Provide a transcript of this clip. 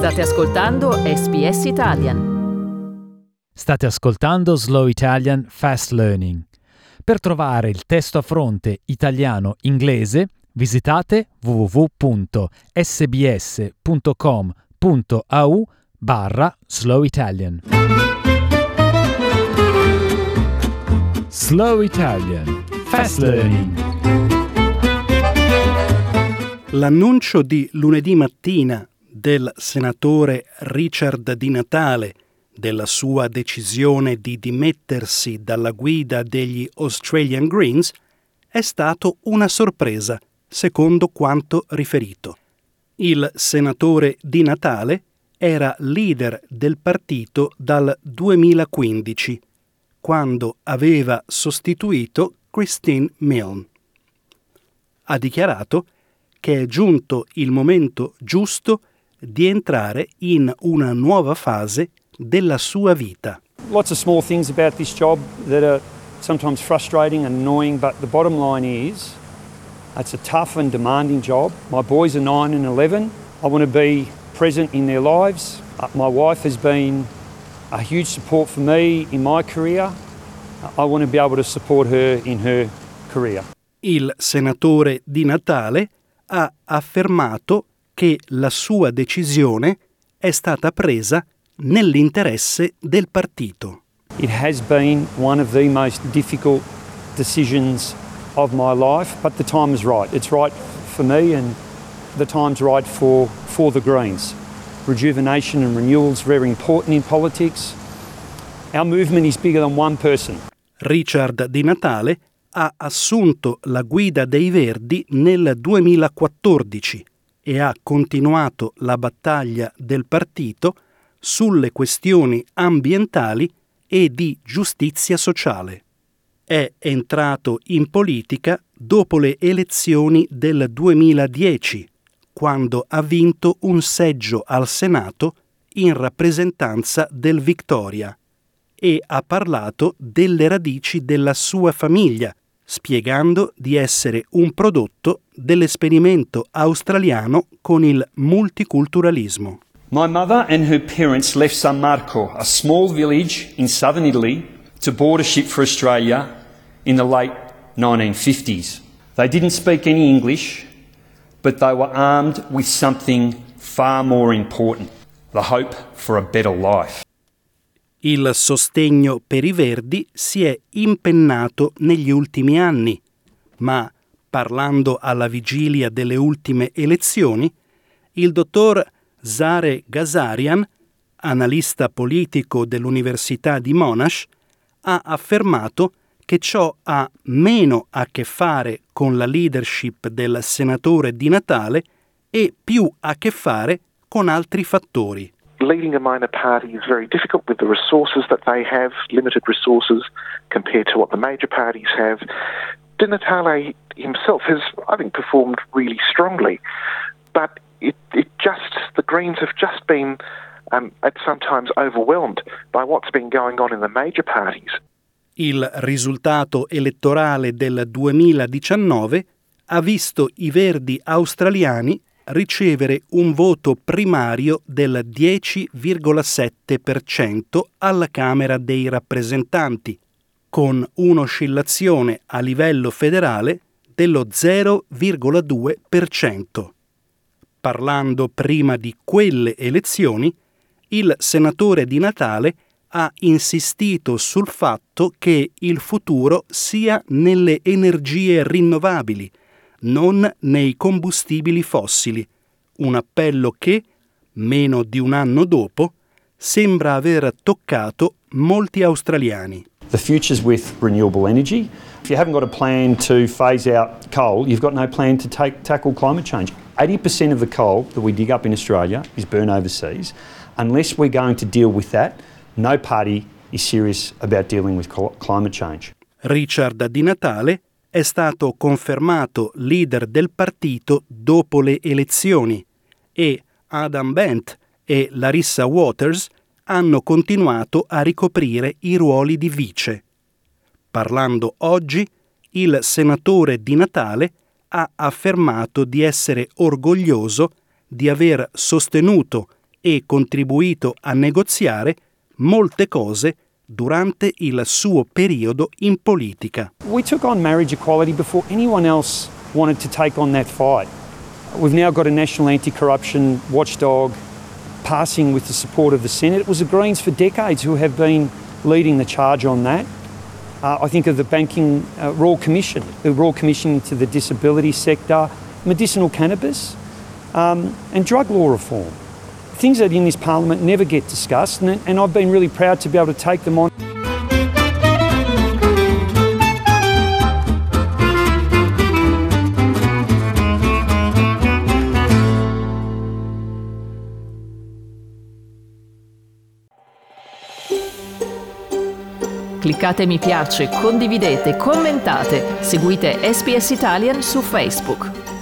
State ascoltando SBS Italian. State ascoltando Slow Italian Fast Learning. Per trovare il testo a fronte italiano-inglese visitate www.sbs.com.au barra Slow Italian. Slow Italian Fast Learning. L'annuncio di lunedì mattina del senatore Richard Di Natale della sua decisione di dimettersi dalla guida degli Australian Greens è stato una sorpresa, secondo quanto riferito. Il senatore Di Natale era leader del partito dal 2015, quando aveva sostituito Christine Milne. Ha dichiarato che è giunto il momento giusto di entrare in una nuova fase della sua vita. Lots of small things about this job that are sometimes frustrating and annoying, but the bottom line is it's a tough and demanding job. My boys are 9 and 11. I want to be present in their lives. Uh, my wife has been a huge support for me in my career. I want to be able to support her in her career. Il senatore di Natale ha affermato che la sua decisione è stata presa nell'interesse del partito. It has been one of the most difficult decisions of my life, but the time is right. It's right for me and the time's right for, for the Greens. Rejuvenation and renewal is very important in politics. Our movement is bigger than one person. Richard Di Natale ha assunto la guida dei Verdi nel 2014 e ha continuato la battaglia del partito sulle questioni ambientali e di giustizia sociale. È entrato in politica dopo le elezioni del 2010, quando ha vinto un seggio al Senato in rappresentanza del Victoria e ha parlato delle radici della sua famiglia, spiegando di essere un prodotto dell'esperimento australiano con il multiculturalismo. My mother and her parents left San Marco, a small village in southern Italy, to board a ship for Australia in the late 1950s. They didn't speak any English, but they were armed with something far more important the hope for a better life. Il sostegno per i Verdi si è impennato negli ultimi anni, ma parlando alla vigilia delle ultime elezioni, il dottor Zare Gazarian, analista politico dell'Università di Monash, ha affermato che ciò ha meno a che fare con la leadership del senatore di Natale e più a che fare con altri fattori. Leading a minor party is very difficult with the resources that they have, limited resources compared to what the major parties have. Di Natale himself has, I think, performed really strongly, but it, it just the Greens have just been um, at sometimes overwhelmed by what's been going on in the major parties. Il risultato elettorale del 2019 ha visto i Verdi australiani ricevere un voto primario del 10,7% alla Camera dei rappresentanti, con un'oscillazione a livello federale dello 0,2%. Parlando prima di quelle elezioni, il senatore di Natale ha insistito sul fatto che il futuro sia nelle energie rinnovabili, non nei combustibili fossili, un appello che, meno di un anno dopo, sembra aver toccato molti australiani. The future's with renewable energy. If you haven't got a plan to phase out coal, you've got no plan to take, tackle climate change. 80% of the coal that we dig up in Australia is burned overseas. Unless we're going to deal with that, no party is serious about dealing with climate change. Richard Di Natale è stato confermato leader del partito dopo le elezioni e Adam Bent e Larissa Waters hanno continuato a ricoprire i ruoli di vice. Parlando oggi, il senatore di Natale ha affermato di essere orgoglioso di aver sostenuto e contribuito a negoziare molte cose durante il suo periodo in politica. We took on marriage equality before anyone else wanted to take on that fight. We've now got a national anti-corruption watchdog passing with the support of the Senate. It was the Greens for decades who have been leading the charge on that. Uh, I think of the Banking uh, Royal Commission, the Royal Commission into the disability sector, medicinal cannabis, um, and drug law reform. Things that in this Parliament never get discussed, and, and I've been really proud to be able to take them on. Cliccate mi piace, condividete, commentate, seguite SPS Italian su Facebook.